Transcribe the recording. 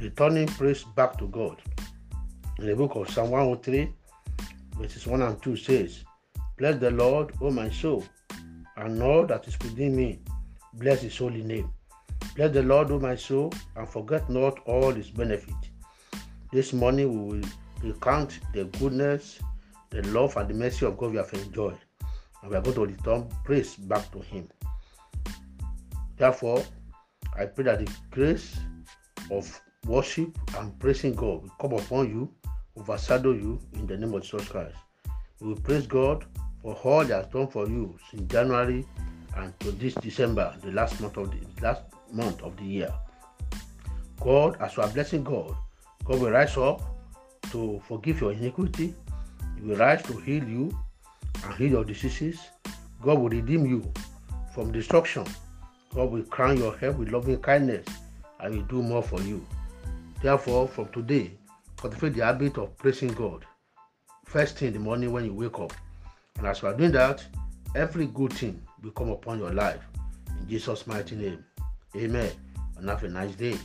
returning praise back to God. In the book of Psalm 103, verses 1 and 2 says, Bless the Lord, O my soul, and all that is within me. Bless his holy name. Bless the Lord, O my soul, and forget not all his benefit. This morning we will recount the goodness, the love, and the mercy of God we have enjoyed. And we are going to return praise back to him. Therefore, I pray that the grace of worship and praising God will come upon you, overshadow you in the name of Jesus Christ. You will praise God for all He has done for you since January and to this December, the last month of the last month of the year. God, as you are blessing God, God will rise up to forgive your iniquity. He will rise to heal you and heal your diseases. God will redeem you from destruction. God will crown your head with loving kindness and will do more for you. Therefore, from today, cultivate the habit of praising God first thing in the morning when you wake up. And as you are doing that, every good thing will come upon your life. In Jesus' mighty name. Amen. And have a nice day.